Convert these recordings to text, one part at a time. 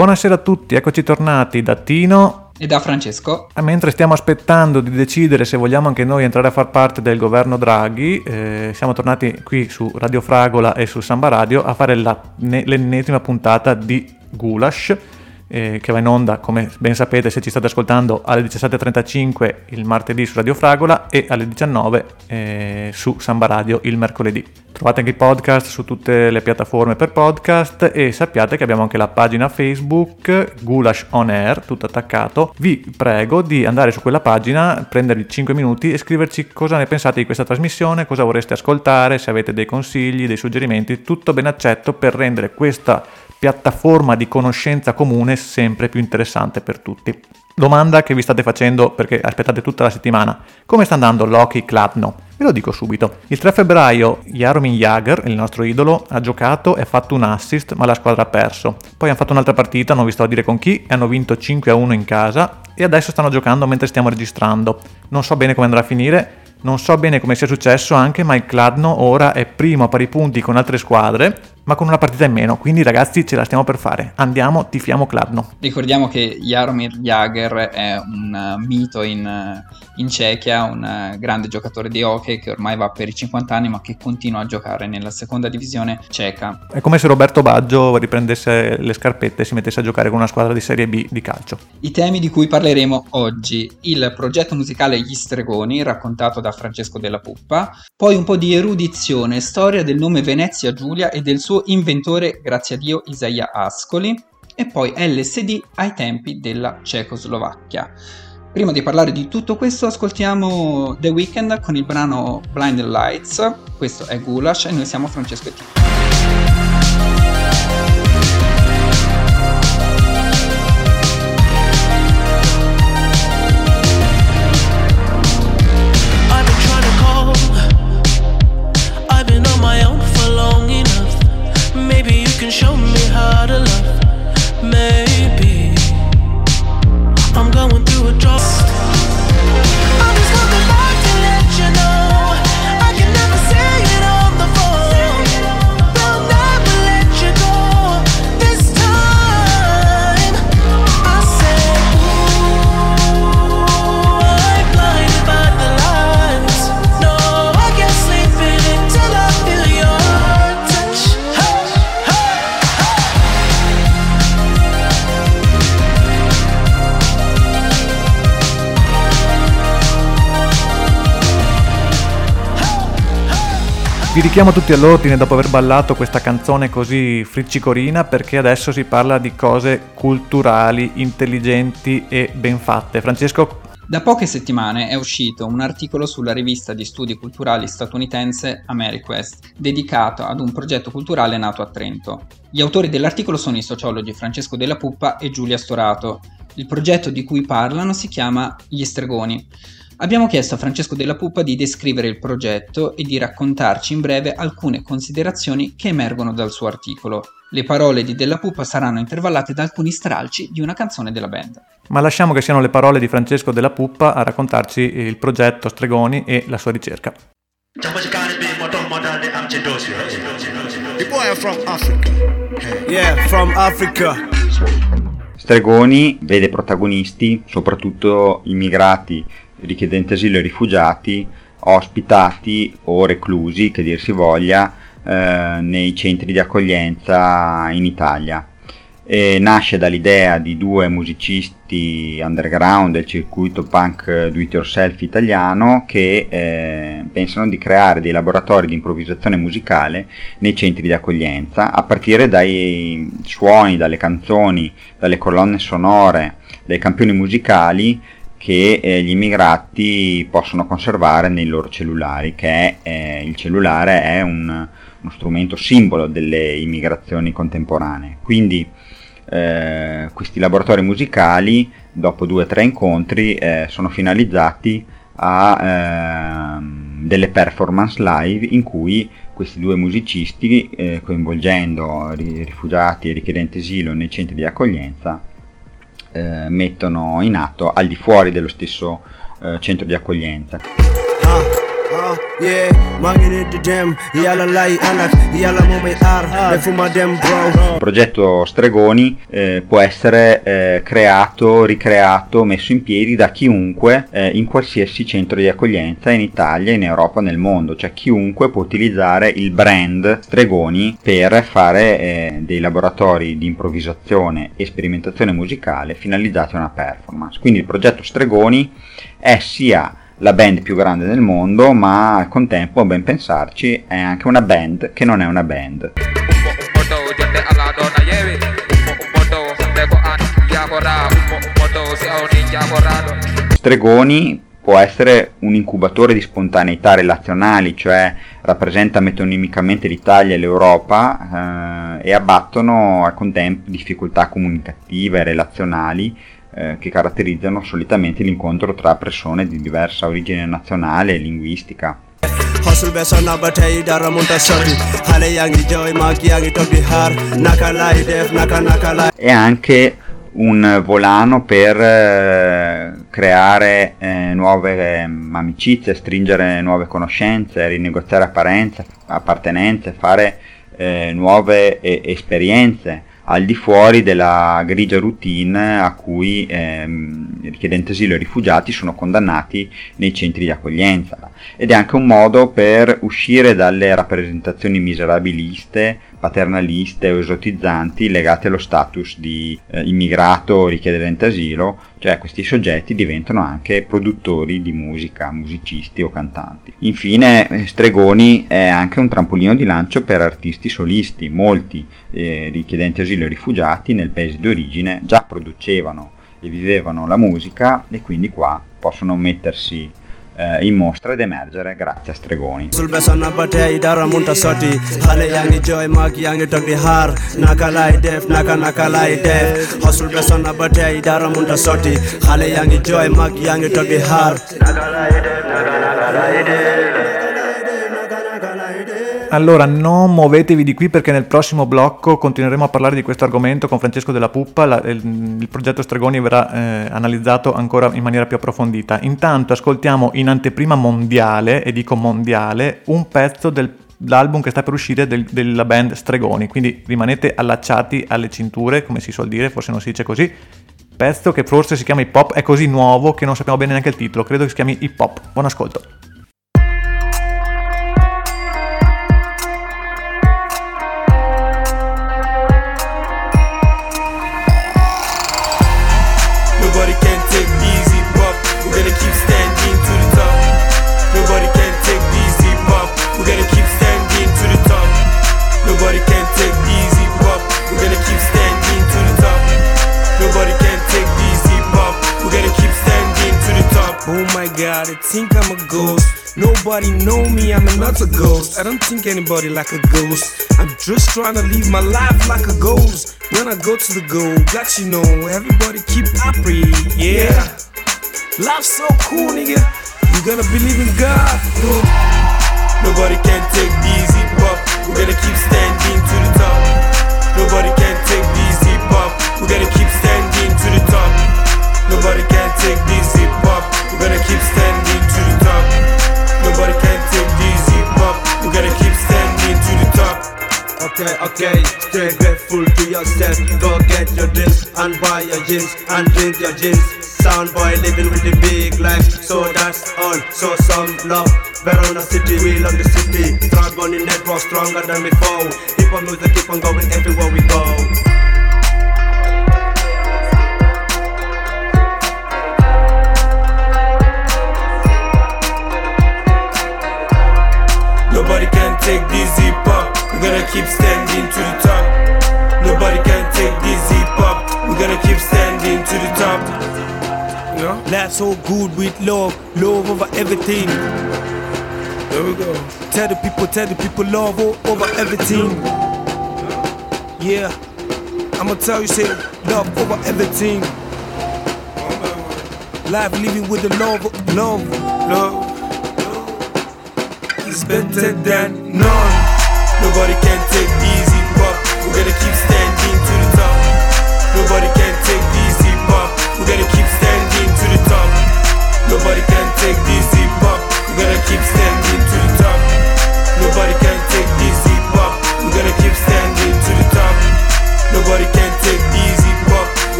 Buonasera a tutti, eccoci tornati da Tino e da Francesco. Mentre stiamo aspettando di decidere se vogliamo anche noi entrare a far parte del governo Draghi, eh, siamo tornati qui su Radio Fragola e su Samba Radio a fare la, ne, l'ennesima puntata di Gulash eh, che va in onda, come ben sapete se ci state ascoltando, alle 17.35 il martedì su Radio Fragola e alle 19 eh, su Samba Radio il mercoledì. Trovate anche i podcast su tutte le piattaforme per podcast e sappiate che abbiamo anche la pagina Facebook Gulash On Air, tutto attaccato. Vi prego di andare su quella pagina, prendervi 5 minuti e scriverci cosa ne pensate di questa trasmissione, cosa vorreste ascoltare, se avete dei consigli, dei suggerimenti, tutto ben accetto per rendere questa piattaforma di conoscenza comune sempre più interessante per tutti. Domanda che vi state facendo perché aspettate tutta la settimana. Come sta andando Loki Kladno? Ve lo dico subito. Il 3 febbraio Jaromir Jagr, il nostro idolo, ha giocato e ha fatto un assist, ma la squadra ha perso. Poi hanno fatto un'altra partita, non vi sto a dire con chi, e hanno vinto 5 a 1 in casa e adesso stanno giocando mentre stiamo registrando. Non so bene come andrà a finire, non so bene come sia successo anche, ma il Kladno ora è primo a pari punti con altre squadre ma con una partita in meno. Quindi, ragazzi, ce la stiamo per fare. Andiamo, tifiamo Kladno. Ricordiamo che Jaromir Jagr è un uh, mito in, in Cechia, un uh, grande giocatore di hockey che ormai va per i 50 anni, ma che continua a giocare nella seconda divisione ceca. È come se Roberto Baggio riprendesse le scarpette e si mettesse a giocare con una squadra di Serie B di calcio. I temi di cui parleremo oggi: il progetto musicale Gli Stregoni, raccontato da Francesco della Puppa, poi un po' di erudizione, storia del nome Venezia Giulia e del suo inventore, grazie a Dio, Isaia Ascoli, e poi LSD ai tempi della Cecoslovacchia. Prima di parlare di tutto questo, ascoltiamo The Weeknd con il brano Blinded Lights. Questo è Gulash e noi siamo Francesco e Tito. Vi richiamo tutti all'ordine dopo aver ballato questa canzone così friccicorina perché adesso si parla di cose culturali, intelligenti e ben fatte. Francesco? Da poche settimane è uscito un articolo sulla rivista di studi culturali statunitense AmeriQuest, dedicato ad un progetto culturale nato a Trento. Gli autori dell'articolo sono i sociologi Francesco Della Puppa e Giulia Storato. Il progetto di cui parlano si chiama Gli Stregoni Abbiamo chiesto a Francesco della Puppa di descrivere il progetto e di raccontarci in breve alcune considerazioni che emergono dal suo articolo. Le parole di Della Puppa saranno intervallate da alcuni stralci di una canzone della band. Ma lasciamo che siano le parole di Francesco della Puppa a raccontarci il progetto Stregoni e la sua ricerca. Stregoni vede protagonisti soprattutto immigrati richiedenti asilo e rifugiati ospitati o reclusi, che dir si voglia, eh, nei centri di accoglienza in Italia. E nasce dall'idea di due musicisti underground del circuito punk do it yourself italiano che eh, pensano di creare dei laboratori di improvvisazione musicale nei centri di accoglienza a partire dai suoni, dalle canzoni, dalle colonne sonore, dai campioni musicali che eh, gli immigrati possono conservare nei loro cellulari, che eh, il cellulare è un, uno strumento simbolo delle immigrazioni contemporanee. Quindi eh, questi laboratori musicali, dopo due o tre incontri, eh, sono finalizzati a ehm, delle performance live in cui questi due musicisti, eh, coinvolgendo rifugiati e richiedenti asilo nei centri di accoglienza, eh, mettono in atto al di fuori dello stesso eh, centro di accoglienza. Ah. Ah, yeah, Il progetto Stregoni eh, può essere eh, creato, ricreato, messo in piedi da chiunque eh, in qualsiasi centro di accoglienza in Italia, in Europa, nel mondo, cioè chiunque può utilizzare il brand Stregoni per fare eh, dei laboratori di improvvisazione e sperimentazione musicale finalizzati a una performance. Quindi il progetto Stregoni è sia la band più grande del mondo, ma al contempo, a ben pensarci, è anche una band che non è una band. Stregoni può essere un incubatore di spontaneità relazionali, cioè rappresenta metonimicamente l'Italia e l'Europa eh, e abbattono al contempo difficoltà comunicative e relazionali eh, che caratterizzano solitamente l'incontro tra persone di diversa origine nazionale e linguistica. È anche un volano per eh, creare eh, nuove eh, amicizie, stringere nuove conoscenze, rinegoziare apparenze, appartenenze, fare nuove esperienze al di fuori della grigia routine a cui ehm, richiedenti asilo e rifugiati sono condannati nei centri di accoglienza. Ed è anche un modo per uscire dalle rappresentazioni miserabiliste paternaliste o esotizzanti legate allo status di eh, immigrato o richiedente asilo, cioè questi soggetti diventano anche produttori di musica, musicisti o cantanti. Infine, eh, Stregoni è anche un trampolino di lancio per artisti solisti, molti eh, richiedenti asilo e rifugiati nel paese d'origine già producevano e vivevano la musica e quindi qua possono mettersi eh, in mostra ed emergere grazie a Stregoni. Sul besana batei dara Allora, non muovetevi di qui perché nel prossimo blocco continueremo a parlare di questo argomento con Francesco della Puppa. La, il, il, progetto Stregoni verrà eh, analizzato ancora in maniera più approfondita. Intanto ascoltiamo in anteprima mondiale, e dico mondiale, un pezzo dell'album che sta per uscire del, della band Stregoni. Quindi rimanete allacciati alle cinture, come si suol dire, forse non si dice così. Pezzo che forse si chiama hip hop, è così nuovo che non sappiamo bene neanche il titolo. Credo che si chiami hip hop. Buon ascolto. Nobody can take these deep up. We're gonna keep standing to the top. Nobody can take these deep up. We're gonna keep standing to the top. Nobody can take these deep up. We're gonna keep standing to the top. Nobody can take these deep up. We're gonna keep standing to the top. Oh my god, I think I'm a ghost. Nobody know me, I'm not a ghost. I don't think anybody like a ghost. Just trying to live my life like a ghost. When I go to the goal, got you know, everybody keep happy, yeah. Life's so cool, nigga. You gonna believe in God. Nobody can take these hip hop. We're gonna keep standing to the top. Nobody can take these hip hop. We're gonna keep standing to the top. Nobody can take this hip hop. We're gonna keep standing Okay, stay grateful to yourself. Go get your drinks and buy your jeans and drink your jeans. Sound boy living with the big life, so that's all. So some love. Verona City, we love the city. Strong on the network, stronger than before. Hip hop music keep on going everywhere we go. Nobody can take hop. We're gonna keep standing to the top. Nobody can take this hip hop. We're gonna keep standing to the top. Yeah. Life's so good with love, love over everything. There we go. Tell the people, tell the people love over everything. Yeah. I'ma tell you, say love over everything. Life living with the love, love, love. It's better than none. Nobody can take easy, but we gotta keep standing to the top. Nobody can take easy, but we gotta keep standing to the top. Nobody can take easy, but we gotta keep standing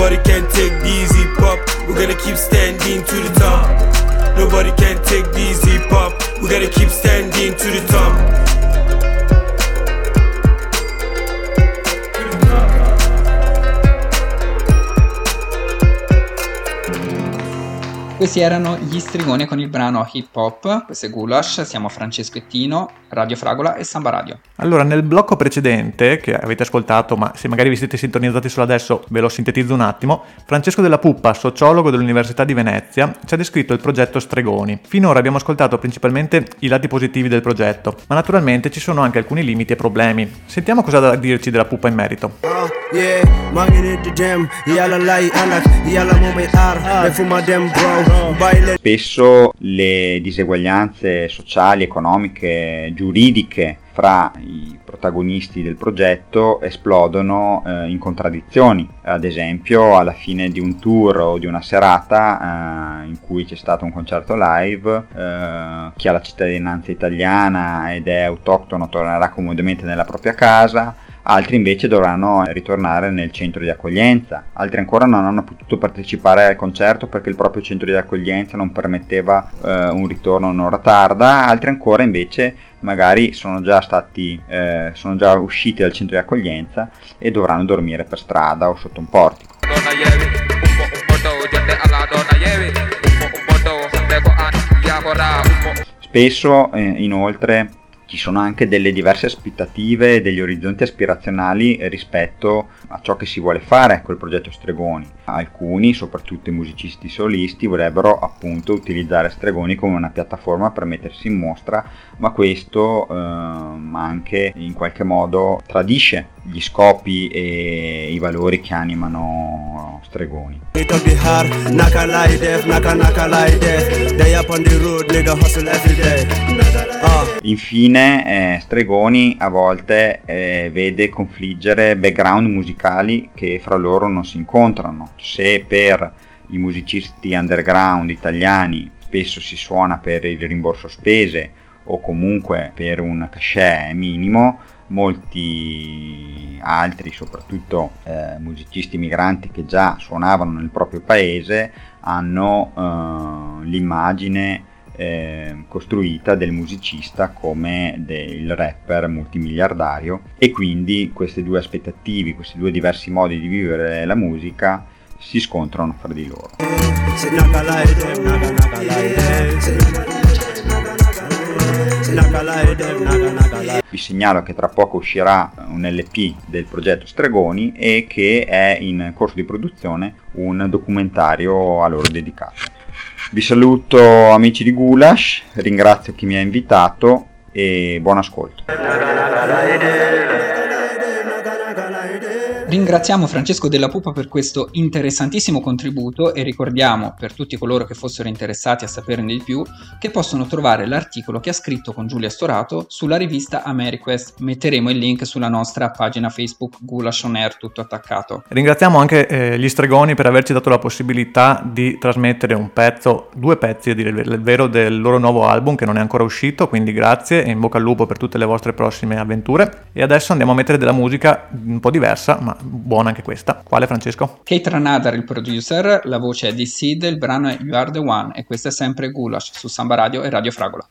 Nobody can take this hip hop. We gotta keep standing to the top. Nobody can take this hip hop. We gotta keep standing to the top. Questi erano gli stregoni con il brano hip hop, questo è Gulash, siamo Francesco e Tino, Radio Fragola e Samba Radio. Allora, nel blocco precedente, che avete ascoltato, ma se magari vi siete sintonizzati solo adesso, ve lo sintetizzo un attimo, Francesco della Puppa, sociologo dell'Università di Venezia, ci ha descritto il progetto Stregoni. Finora abbiamo ascoltato principalmente i lati positivi del progetto, ma naturalmente ci sono anche alcuni limiti e problemi. Sentiamo cosa ha da dirci della Puppa in merito. Uh, yeah, Spesso le diseguaglianze sociali, economiche, giuridiche fra i protagonisti del progetto esplodono eh, in contraddizioni. Ad esempio, alla fine di un tour o di una serata eh, in cui c'è stato un concerto live, eh, chi ha la cittadinanza italiana ed è autoctono tornerà comodamente nella propria casa, altri invece dovranno ritornare nel centro di accoglienza, altri ancora non hanno potuto partecipare al concerto perché il proprio centro di accoglienza non permetteva eh, un ritorno un'ora tarda, altri ancora invece magari sono già stati eh, sono già usciti dal centro di accoglienza e dovranno dormire per strada o sotto un portico. Spesso eh, inoltre ci sono anche delle diverse aspettative degli orizzonti aspirazionali rispetto a ciò che si vuole fare col progetto Stregoni. Alcuni, soprattutto i musicisti solisti, vorrebbero appunto utilizzare Stregoni come una piattaforma per mettersi in mostra, ma questo ehm, anche in qualche modo tradisce gli scopi e i valori che animano Stregoni. Uh, Infine, eh, Stregoni a volte eh, vede confliggere background musicali che fra loro non si incontrano. Se per i musicisti underground italiani spesso si suona per il rimborso spese o comunque per un cachet minimo, molti altri, soprattutto eh, musicisti migranti che già suonavano nel proprio paese, hanno eh, l'immagine eh, costruita del musicista come del rapper multimiliardario e quindi queste due aspettative, questi due diversi modi di vivere la musica si scontrano fra di loro. Vi segnalo che tra poco uscirà un LP del progetto Stregoni e che è in corso di produzione un documentario a loro dedicato. Vi saluto amici di Gulash, ringrazio chi mi ha invitato e buon ascolto. Ringraziamo Francesco della Pupa per questo interessantissimo contributo e ricordiamo per tutti coloro che fossero interessati a saperne di più che possono trovare l'articolo che ha scritto con Giulia Storato sulla rivista AmeriQuest. Metteremo il link sulla nostra pagina Facebook Gulash On Air tutto attaccato. Ringraziamo anche eh, gli stregoni per averci dato la possibilità di trasmettere un pezzo, due pezzi a dire il vero, del loro nuovo album che non è ancora uscito, quindi grazie e in bocca al lupo per tutte le vostre prossime avventure. E adesso andiamo a mettere della musica un po' diversa, ma buona anche questa. Quale Francesco? Kate Ranadar il producer, la voce è di Sid, il brano è You Are The One e questo è sempre Gulash su Samba Radio e Radio Fragola.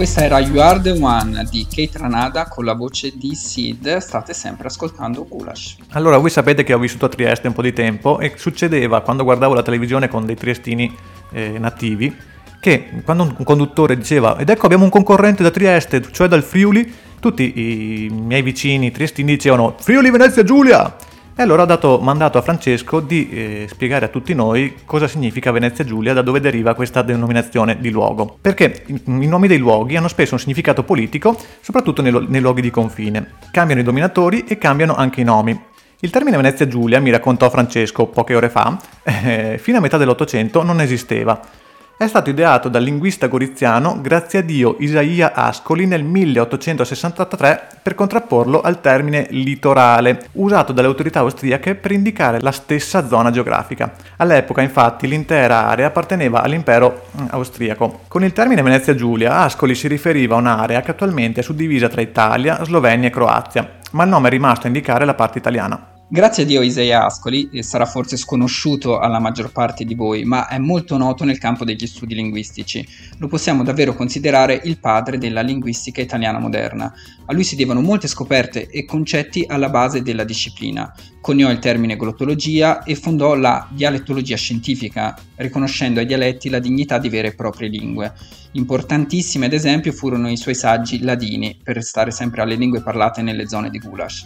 Questa era You Are The One di Kate Ranada con la voce di Sid, state sempre ascoltando Gulash. Allora, voi sapete che ho vissuto a Trieste un po' di tempo e succedeva quando guardavo la televisione con dei triestini eh, nativi che quando un conduttore diceva ed ecco abbiamo un concorrente da Trieste, cioè dal Friuli, tutti i miei vicini triestini dicevano Friuli Venezia Giulia! E allora ho dato mandato a Francesco di eh, spiegare a tutti noi cosa significa Venezia Giulia, da dove deriva questa denominazione di luogo. Perché i, i nomi dei luoghi hanno spesso un significato politico, soprattutto nei, nei luoghi di confine. Cambiano i dominatori e cambiano anche i nomi. Il termine Venezia Giulia, mi raccontò Francesco poche ore fa, eh, fino a metà dell'Ottocento non esisteva è stato ideato dal linguista goriziano grazie a Dio Isaia Ascoli nel 1863 per contrapporlo al termine litorale, usato dalle autorità austriache per indicare la stessa zona geografica. All'epoca, infatti, l'intera area apparteneva all'impero mm, austriaco. Con il termine Venezia Giulia, Ascoli si riferiva a un'area che attualmente è suddivisa tra Italia, Slovenia e Croazia, ma il nome è rimasto a indicare la parte italiana. Grazie a Dio Isaia Ascoli eh, sarà forse sconosciuto alla maggior parte di voi, ma è molto noto nel campo degli studi linguistici. Lo possiamo davvero considerare il padre della linguistica italiana moderna. A lui si devono molte scoperte e concetti alla base della disciplina. Coniò il termine glottologia e fondò la dialettologia scientifica, riconoscendo ai dialetti la dignità di vere e proprie lingue. Importantissimi ad esempio furono i suoi saggi ladini, per restare sempre alle lingue parlate nelle zone di Gulash.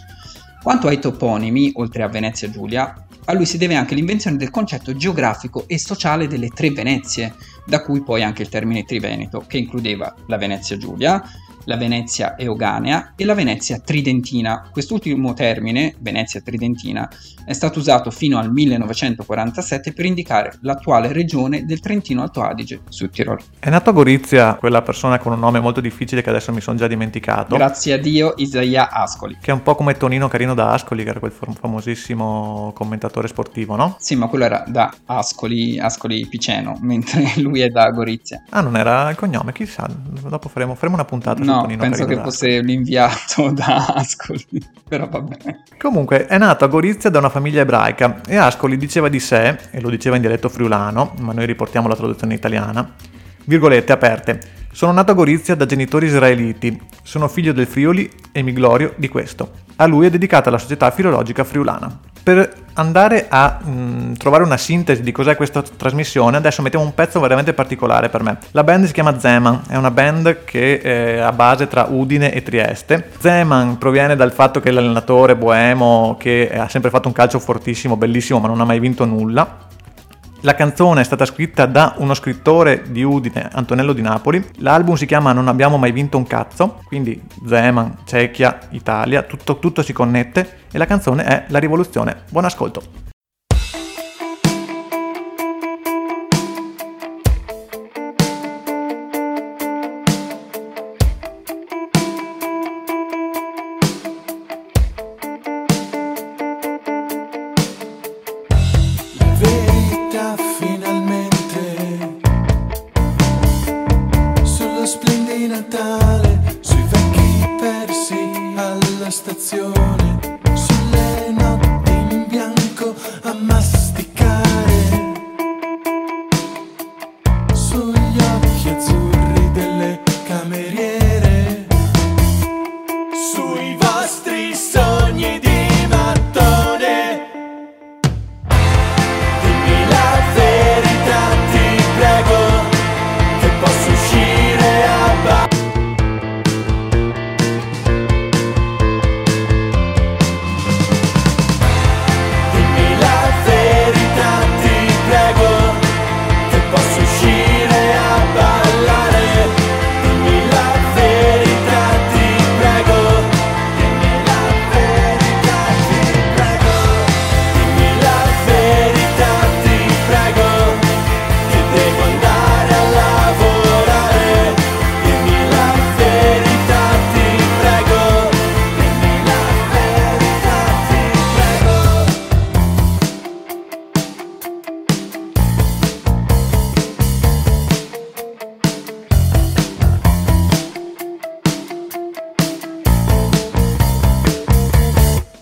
Quanto ai toponimi, oltre a Venezia Giulia, a lui si deve anche l'invenzione del concetto geografico e sociale delle tre Venezie, da cui poi anche il termine Triveneto, che includeva la Venezia Giulia, la Venezia Euganea e la Venezia Tridentina. Quest'ultimo termine, Venezia Tridentina, è stato usato fino al 1947 per indicare l'attuale regione del Trentino Alto Adige, sul Tirolo. È nato a Gorizia quella persona con un nome molto difficile che adesso mi sono già dimenticato. Grazie a Dio, Isaia Ascoli. Che è un po' come Tonino Carino da Ascoli, che era quel famosissimo commentatore sportivo, no? Sì, ma quello era da Ascoli, Ascoli Piceno, mentre lui è da Gorizia. Ah, non era il cognome, chissà. Dopo faremo, faremo una puntata no, Tonino penso che fosse l'inviato da Ascoli, però va bene. Comunque è nato a Gorizia da una famiglia ebraica e Ascoli diceva di sé, e lo diceva in dialetto friulano, ma noi riportiamo la traduzione italiana, virgolette aperte, sono nato a Gorizia da genitori israeliti, sono figlio del Friuli e mi glorio di questo. A lui è dedicata la società filologica friulana. Per andare a mh, trovare una sintesi di cos'è questa trasmissione, adesso mettiamo un pezzo veramente particolare per me. La band si chiama Zeman, è una band che è a base tra Udine e Trieste. Zeman proviene dal fatto che l'allenatore boemo, che ha sempre fatto un calcio fortissimo, bellissimo, ma non ha mai vinto nulla, la canzone è stata scritta da uno scrittore di Udine, Antonello di Napoli. L'album si chiama Non abbiamo mai vinto un cazzo, quindi Zeman, Cecchia, Italia, tutto, tutto si connette e la canzone è La rivoluzione. Buon ascolto.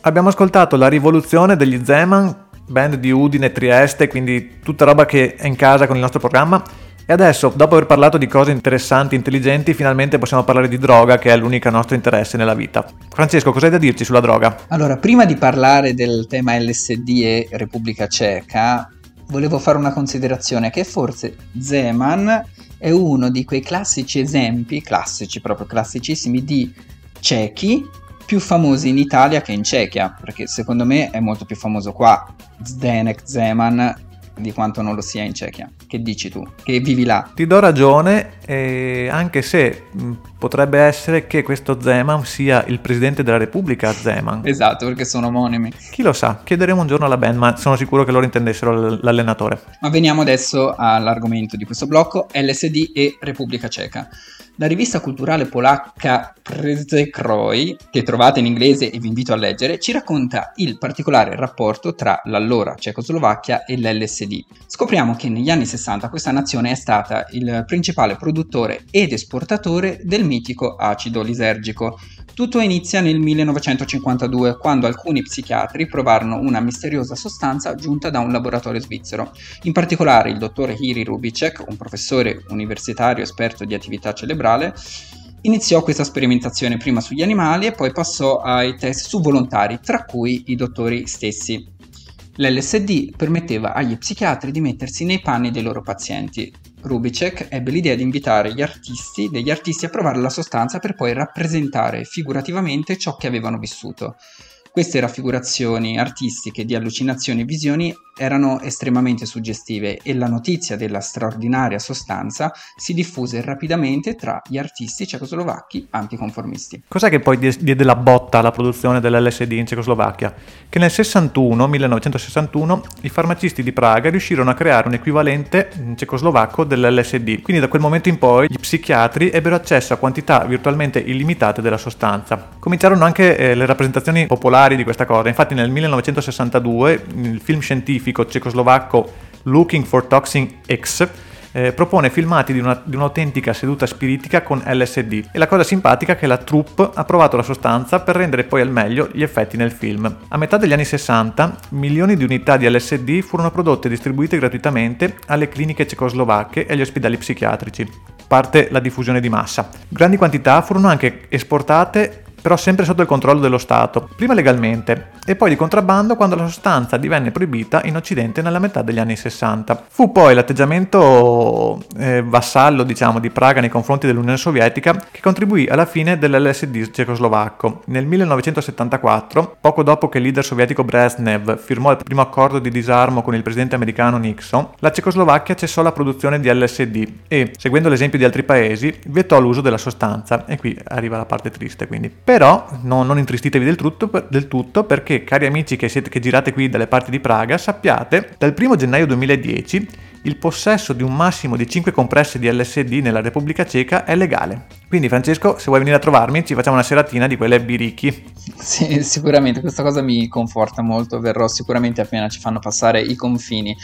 Abbiamo ascoltato La rivoluzione degli Zeman, band di Udine Trieste, quindi tutta roba che è in casa con il nostro programma. E adesso, dopo aver parlato di cose interessanti, intelligenti, finalmente possiamo parlare di droga, che è l'unica nostro interesse nella vita. Francesco, cosa hai da dirci sulla droga? Allora, prima di parlare del tema LSD e Repubblica Ceca, volevo fare una considerazione che forse Zeman è uno di quei classici esempi, classici, proprio classicissimi, di cechi più famosi in Italia che in Cechia, perché secondo me è molto più famoso qua Zdenek Zeman di quanto non lo sia in Cechia. Che dici tu? Che vivi là? Ti do ragione, eh, anche se mh, potrebbe essere che questo Zeman sia il presidente della Repubblica Zeman. Esatto, perché sono omonimi. Chi lo sa, chiederemo un giorno alla band, ma sono sicuro che loro intendessero l- l'allenatore. Ma veniamo adesso all'argomento di questo blocco, LSD e Repubblica Ceca. La rivista culturale polacca Przekroj, che trovate in inglese e vi invito a leggere, ci racconta il particolare rapporto tra l'allora Cecoslovacchia e l'LSD. Scopriamo che negli anni 60 questa nazione è stata il principale produttore ed esportatore del mitico acido lisergico. Tutto inizia nel 1952, quando alcuni psichiatri provarono una misteriosa sostanza giunta da un laboratorio svizzero. In particolare il dottore Hiri Rubicek, un professore universitario esperto di attività cerebrale, iniziò questa sperimentazione prima sugli animali e poi passò ai test su volontari, tra cui i dottori stessi. L'LSD permetteva agli psichiatri di mettersi nei panni dei loro pazienti. Rubicek ebbe l'idea di invitare gli artisti, degli artisti a provare la sostanza per poi rappresentare figurativamente ciò che avevano vissuto. Queste raffigurazioni artistiche di allucinazioni e visioni erano estremamente suggestive e la notizia della straordinaria sostanza si diffuse rapidamente tra gli artisti cecoslovacchi anticonformisti. Cos'è che poi diede la botta alla produzione dell'LSD in Cecoslovacchia? Che nel 61, 1961 i farmacisti di Praga riuscirono a creare un equivalente cecoslovacco dell'LSD. Quindi da quel momento in poi gli psichiatri ebbero accesso a quantità virtualmente illimitate della sostanza. Cominciarono anche eh, le rappresentazioni popolari di questa cosa. Infatti nel 1962 il film scientifico cecoslovacco Looking for Toxin X eh, propone filmati di, una, di, un'autentica seduta spiritica con LSD e la cosa simpatica è che la troupe ha provato la sostanza per rendere poi al meglio gli effetti nel film. A metà degli anni 60 milioni di unità di LSD furono prodotte e distribuite gratuitamente alle cliniche cecoslovacche e agli ospedali psichiatrici parte la diffusione di massa. Grandi quantità furono anche esportate però sempre sotto il controllo dello Stato, prima legalmente e poi di contrabbando quando la sostanza divenne proibita in Occidente nella metà degli anni 60. Fu poi l'atteggiamento eh, vassallo, diciamo, di Praga nei confronti dell'Unione Sovietica che contribuì alla fine dell'LSD cecoslovacco. Nel 1974, poco dopo che il leader sovietico Brezhnev firmò il primo accordo di disarmo con il presidente americano Nixon, la Cecoslovacchia cessò la produzione di LSD e, seguendo l'esempio di altri paesi, vietò l'uso della sostanza. E qui arriva la parte triste, quindi. Però no, non intristitevi del tutto, del tutto, perché, cari amici che, siete, che girate qui dalle parti di Praga, sappiate, dal 1 gennaio 2010 il possesso di un massimo di 5 compresse di LSD nella Repubblica Ceca è legale. Quindi Francesco, se vuoi venire a trovarmi, ci facciamo una seratina di quelle birichi. Sì, sicuramente, questa cosa mi conforta molto, verrò sicuramente appena ci fanno passare i confini.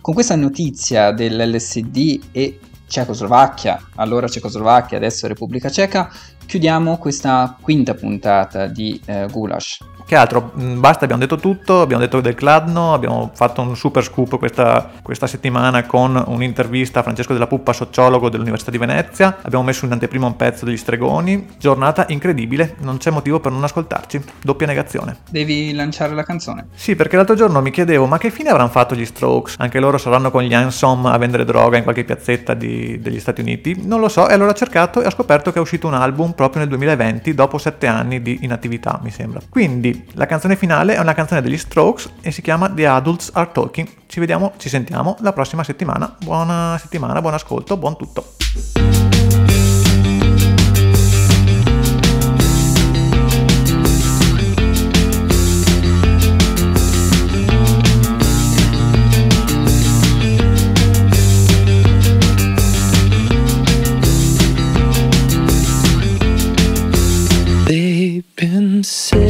Con questa notizia dell'LSD e Cecoslovacchia, allora Cecoslovacchia, adesso Repubblica Ceca, chiudiamo questa quinta puntata di eh, Gulash. Che altro? Mm, basta, abbiamo detto tutto, abbiamo detto del Cladno, abbiamo fatto un super scoop questa, questa, settimana con un'intervista a Francesco della Puppa, sociologo dell'Università di Venezia, abbiamo messo in anteprima un pezzo degli stregoni, giornata incredibile, non c'è motivo per non ascoltarci, doppia negazione. Devi lanciare la canzone? Sì, perché l'altro giorno mi chiedevo, ma che fine avranno fatto gli Strokes? Anche loro saranno con gli Ansom a vendere droga in qualche piazzetta di, degli Stati Uniti? Non lo so, e allora ho cercato e ho scoperto che è uscito un album proprio nel 2020, dopo sette anni di inattività, mi sembra. Quindi, la canzone finale è una canzone degli Strokes e si chiama The Adults Are Talking. Ci vediamo, ci sentiamo la prossima settimana. Buona settimana, buon ascolto, buon tutto. say